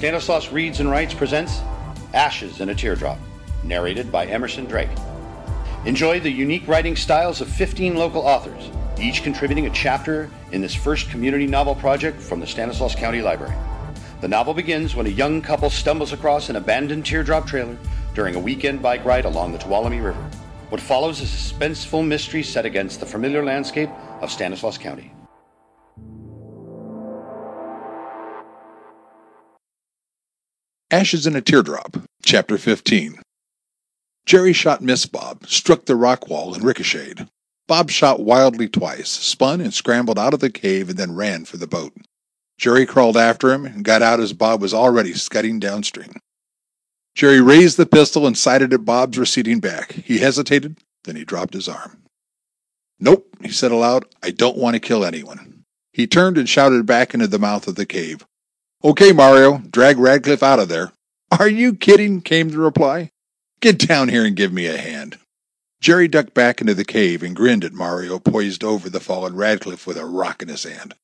Stanislaus Reads and Writes presents Ashes in a Teardrop, narrated by Emerson Drake. Enjoy the unique writing styles of 15 local authors, each contributing a chapter in this first community novel project from the Stanislaus County Library. The novel begins when a young couple stumbles across an abandoned teardrop trailer during a weekend bike ride along the Tuolumne River. What follows is a suspenseful mystery set against the familiar landscape of Stanislaus County. Ashes in a Teardrop, Chapter 15. Jerry shot Miss Bob, struck the rock wall, and ricocheted. Bob shot wildly twice, spun and scrambled out of the cave, and then ran for the boat. Jerry crawled after him and got out as Bob was already scudding downstream. Jerry raised the pistol and sighted at Bob's receding back. He hesitated, then he dropped his arm. Nope, he said aloud, I don't want to kill anyone. He turned and shouted back into the mouth of the cave. Okay, Mario, drag Radcliffe out of there. Are you kidding? came the reply. Get down here and give me a hand. Jerry ducked back into the cave and grinned at Mario poised over the fallen Radcliffe with a rock in his hand.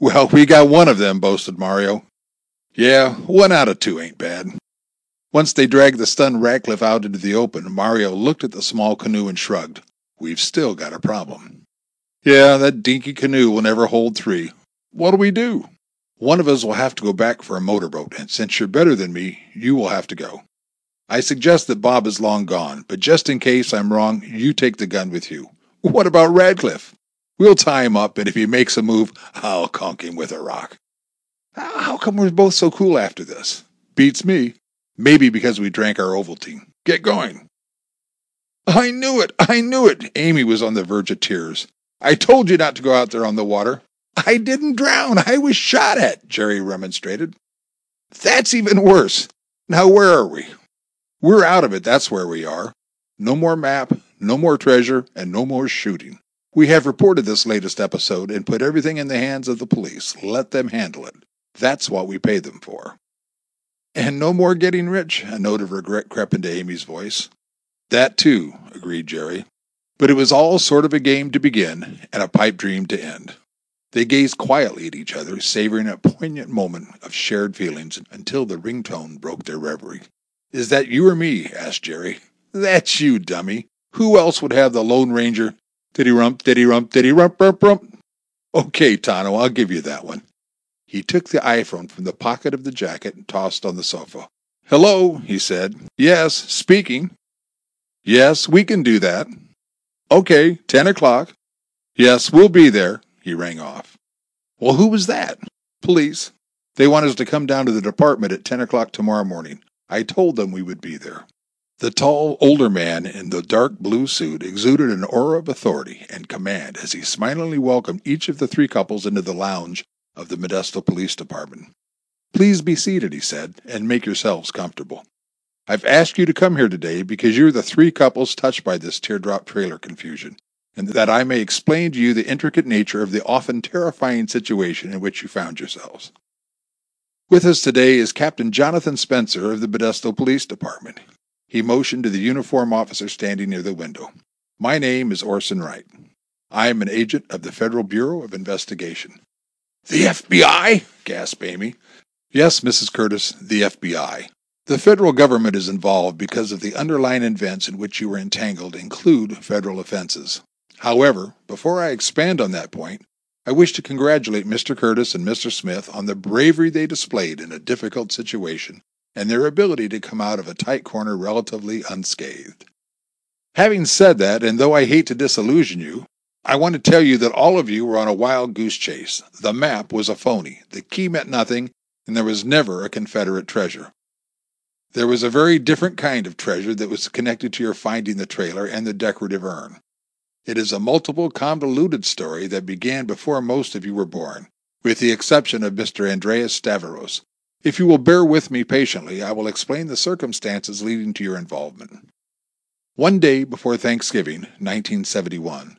Well, we got one of them, boasted Mario. Yeah, one out of two ain't bad. Once they dragged the stunned Radcliffe out into the open, Mario looked at the small canoe and shrugged. We've still got a problem. Yeah, that dinky canoe will never hold three. What'll we do? One of us will have to go back for a motorboat, and since you're better than me, you will have to go. I suggest that Bob is long gone, but just in case I'm wrong, you take the gun with you. What about Radcliffe? We'll tie him up, and if he makes a move, I'll conk him with a rock. How come we're both so cool after this? Beats me. Maybe because we drank our Ovaltine. Get going. I knew it! I knew it! Amy was on the verge of tears. I told you not to go out there on the water. I didn't drown. I was shot at, Jerry remonstrated. That's even worse. Now, where are we? We're out of it, that's where we are. No more map, no more treasure, and no more shooting. We have reported this latest episode and put everything in the hands of the police. Let them handle it. That's what we pay them for. And no more getting rich, a note of regret crept into Amy's voice. That too, agreed Jerry. But it was all sort of a game to begin and a pipe dream to end. They gazed quietly at each other, savoring a poignant moment of shared feelings until the ringtone broke their reverie. Is that you or me? asked Jerry. That's you, dummy. Who else would have the Lone Ranger? Diddy rump, diddy rump, diddy rump, rump, rump. Okay, Tonto, I'll give you that one. He took the iPhone from the pocket of the jacket and tossed on the sofa. Hello, he said. Yes, speaking. Yes, we can do that. Okay, ten o'clock. Yes, we'll be there. He rang off. Well, who was that? Police. They want us to come down to the department at 10 o'clock tomorrow morning. I told them we would be there. The tall, older man in the dark blue suit exuded an aura of authority and command as he smilingly welcomed each of the three couples into the lounge of the Modesto Police Department. Please be seated, he said, and make yourselves comfortable. I've asked you to come here today because you're the three couples touched by this teardrop trailer confusion, and that I may explain to you the intricate nature of the often terrifying situation in which you found yourselves. With us today is Captain Jonathan Spencer of the Modesto Police Department. He motioned to the uniform officer standing near the window. My name is Orson Wright. I am an agent of the Federal Bureau of Investigation. The FBI? gasped Amy. Yes, Mrs. Curtis, the FBI. The federal government is involved because of the underlying events in which you were entangled include federal offenses. However, before I expand on that point, I wish to congratulate Mr. Curtis and Mr. Smith on the bravery they displayed in a difficult situation and their ability to come out of a tight corner relatively unscathed. Having said that, and though I hate to disillusion you, I want to tell you that all of you were on a wild goose chase. The map was a phony, the key meant nothing, and there was never a Confederate treasure. There was a very different kind of treasure that was connected to your finding the trailer and the decorative urn. It is a multiple, convoluted story that began before most of you were born, with the exception of Mr. Andreas Stavros. If you will bear with me patiently, I will explain the circumstances leading to your involvement. One day before Thanksgiving, 1971,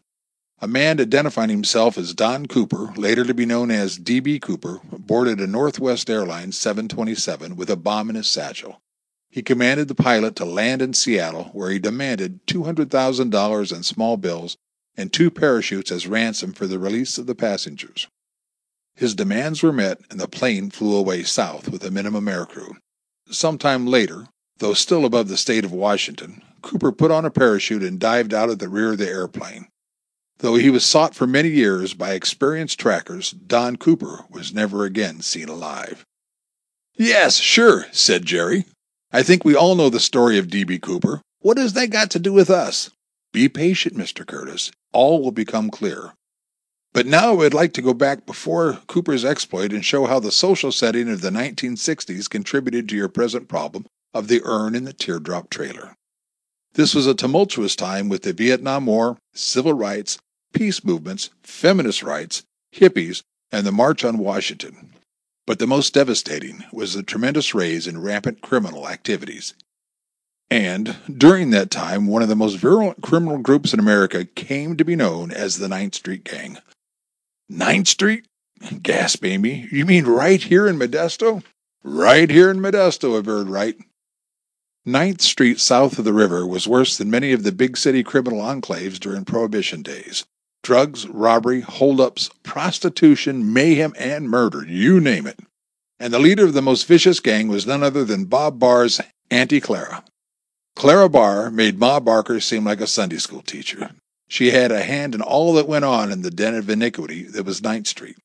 a man identifying himself as Don Cooper, later to be known as D.B. Cooper, boarded a Northwest Airlines 727 with a bomb in his satchel. He commanded the pilot to land in Seattle, where he demanded $200,000 in small bills and two parachutes as ransom for the release of the passengers. His demands were met, and the plane flew away south with a minimum air aircrew. Sometime later, though still above the state of Washington, Cooper put on a parachute and dived out of the rear of the airplane. Though he was sought for many years by experienced trackers, Don Cooper was never again seen alive. Yes, sure, said Jerry. I think we all know the story of D.B. Cooper. What has that got to do with us? Be patient, Mr. Curtis. All will become clear. But now I would like to go back before Cooper's exploit and show how the social setting of the 1960s contributed to your present problem of the urn in the teardrop trailer. This was a tumultuous time with the Vietnam War, civil rights, peace movements, feminist rights, hippies, and the March on Washington. But the most devastating was the tremendous rise in rampant criminal activities. And during that time, one of the most virulent criminal groups in America came to be known as the Ninth Street Gang. Ninth Street? gasped Amy. You mean right here in Modesto? Right here in Modesto, averred Wright. Ninth Street south of the river was worse than many of the big city criminal enclaves during Prohibition days. Drugs, robbery, holdups, prostitution, mayhem, and murder, you name it. And the leader of the most vicious gang was none other than Bob Barr's Auntie Clara. Clara Barr made Ma Barker seem like a Sunday school teacher. She had a hand in all that went on in the den of iniquity that was Ninth Street.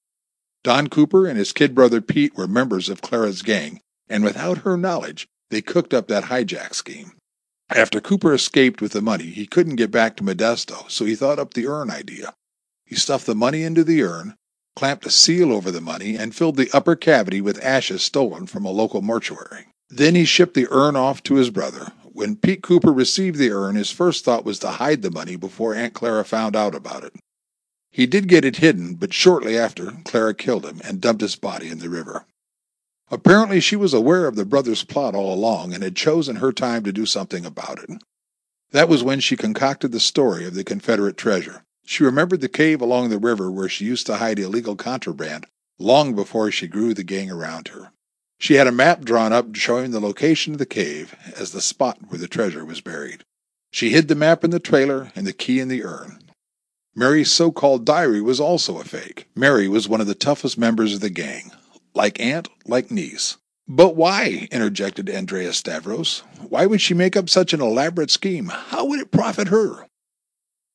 Don Cooper and his kid brother Pete were members of Clara's gang, and without her knowledge, they cooked up that hijack scheme. After Cooper escaped with the money, he couldn't get back to Modesto, so he thought up the urn idea. He stuffed the money into the urn, clamped a seal over the money, and filled the upper cavity with ashes stolen from a local mortuary. Then he shipped the urn off to his brother, when Pete Cooper received the urn, his first thought was to hide the money before Aunt Clara found out about it. He did get it hidden, but shortly after, Clara killed him and dumped his body in the river. Apparently, she was aware of the brothers' plot all along and had chosen her time to do something about it. That was when she concocted the story of the Confederate treasure. She remembered the cave along the river where she used to hide illegal contraband long before she grew the gang around her. She had a map drawn up showing the location of the cave as the spot where the treasure was buried. She hid the map in the trailer and the key in the urn. Mary's so called diary was also a fake. Mary was one of the toughest members of the gang. Like aunt, like niece. But why? interjected Andrea Stavros. Why would she make up such an elaborate scheme? How would it profit her?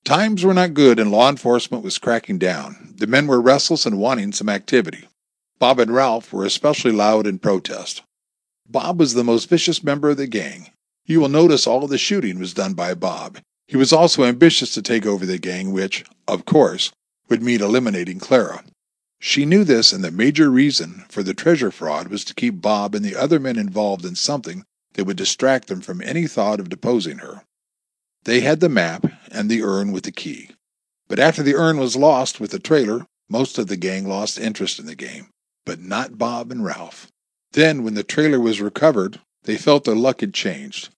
Times were not good and law enforcement was cracking down. The men were restless and wanting some activity. Bob and Ralph were especially loud in protest. Bob was the most vicious member of the gang. You will notice all of the shooting was done by Bob. He was also ambitious to take over the gang, which, of course, would mean eliminating Clara. She knew this, and the major reason for the treasure fraud was to keep Bob and the other men involved in something that would distract them from any thought of deposing her. They had the map and the urn with the key. But after the urn was lost with the trailer, most of the gang lost interest in the game but not Bob and Ralph. Then, when the trailer was recovered, they felt their luck had changed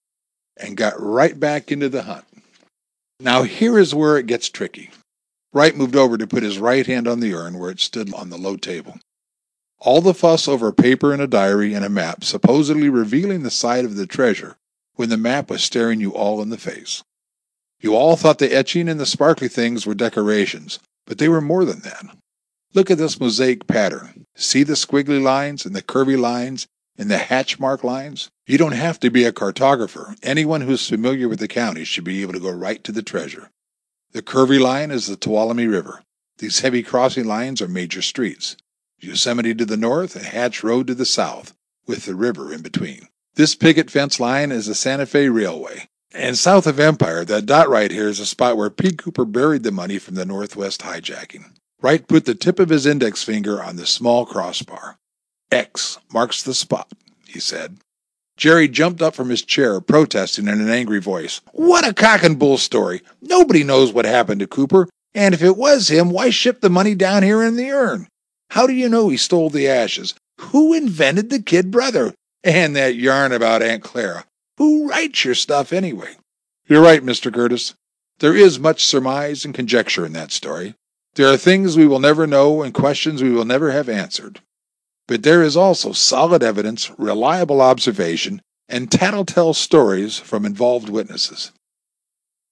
and got right back into the hunt. Now, here is where it gets tricky. Wright moved over to put his right hand on the urn where it stood on the low table. All the fuss over a paper and a diary and a map, supposedly revealing the site of the treasure, when the map was staring you all in the face. You all thought the etching and the sparkly things were decorations, but they were more than that. Look at this mosaic pattern. See the squiggly lines and the curvy lines and the hatch mark lines? You don't have to be a cartographer. Anyone who's familiar with the county should be able to go right to the treasure. The curvy line is the Tuolumne River. These heavy crossing lines are major streets. Yosemite to the north and Hatch Road to the south, with the river in between. This picket fence line is the Santa Fe Railway. And south of Empire, that dot right here is a spot where Pete Cooper buried the money from the Northwest hijacking. Wright put the tip of his index finger on the small crossbar. X marks the spot, he said. Jerry jumped up from his chair, protesting in an angry voice. What a cock and bull story! Nobody knows what happened to Cooper, and if it was him, why ship the money down here in the urn? How do you know he stole the ashes? Who invented the kid brother? And that yarn about Aunt Clara. Who writes your stuff anyway? You're right, Mr. Curtis. There is much surmise and conjecture in that story. There are things we will never know and questions we will never have answered. But there is also solid evidence, reliable observation, and tattletale stories from involved witnesses.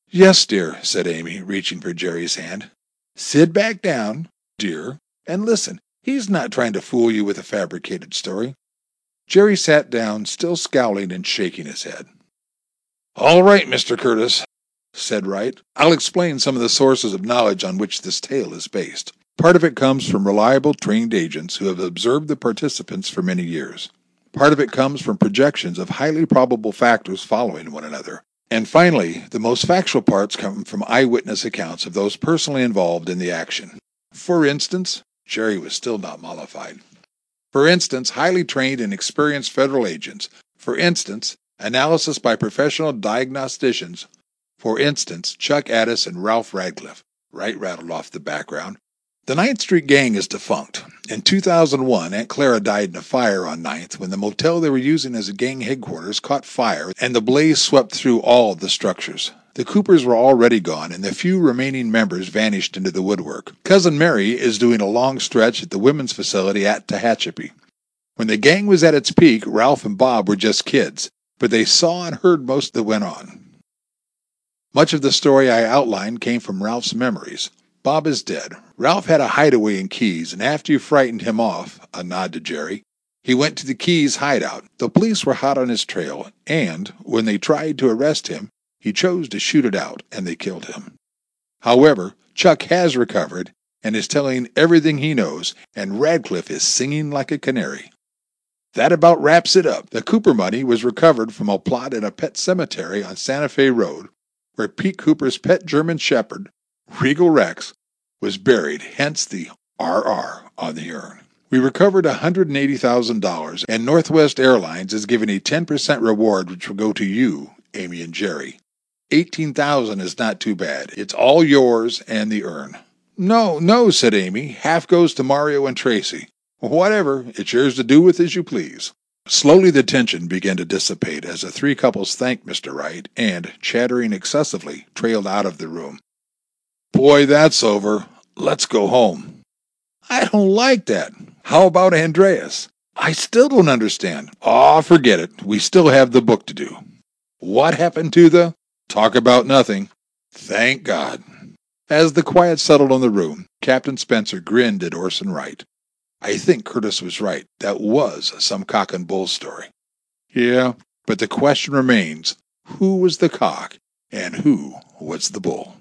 Yes, dear, said Amy, reaching for Jerry's hand. Sit back down, dear, and listen. He's not trying to fool you with a fabricated story. Jerry sat down, still scowling and shaking his head. All right, Mr. Curtis, said Wright. I'll explain some of the sources of knowledge on which this tale is based. Part of it comes from reliable, trained agents who have observed the participants for many years. Part of it comes from projections of highly probable factors following one another. And finally, the most factual parts come from eyewitness accounts of those personally involved in the action. For instance, Jerry was still not mollified. For instance, highly trained and experienced federal agents. For instance, analysis by professional diagnosticians. For instance, Chuck Addis and Ralph Radcliffe. Wright rattled off the background. The Ninth Street Gang is defunct. In 2001, Aunt Clara died in a fire on Ninth when the motel they were using as a gang headquarters caught fire and the blaze swept through all the structures. The Coopers were already gone, and the few remaining members vanished into the woodwork. Cousin Mary is doing a long stretch at the women's facility at Tehachapi. When the gang was at its peak, Ralph and Bob were just kids, but they saw and heard most that went on. Much of the story I outlined came from Ralph's memories. Bob is dead. Ralph had a hideaway in Keyes, and after you frightened him off, a nod to Jerry, he went to the Keyes hideout. The police were hot on his trail, and when they tried to arrest him, he chose to shoot it out, and they killed him. However, Chuck has recovered and is telling everything he knows, and Radcliffe is singing like a canary. That about wraps it up. The Cooper money was recovered from a plot in a pet cemetery on Santa Fe Road, where Pete Cooper's pet German Shepherd, Regal Rex, was buried, hence the RR on the urn. We recovered $180,000, and Northwest Airlines is giving a 10% reward which will go to you, Amy and Jerry. 18000 is not too bad. It's all yours and the urn. No, no, said Amy. Half goes to Mario and Tracy. Whatever, it's yours to do with as you please. Slowly the tension began to dissipate as the three couples thanked Mr. Wright and, chattering excessively, trailed out of the room. Boy, that's over. Let's go home. I don't like that. How about Andreas? I still don't understand. Aw, oh, forget it. We still have the book to do. What happened to the? Talk about nothing. Thank God. As the quiet settled on the room, Captain Spencer grinned at Orson Wright. I think Curtis was right. That was some cock and bull story. Yeah, but the question remains who was the cock and who was the bull?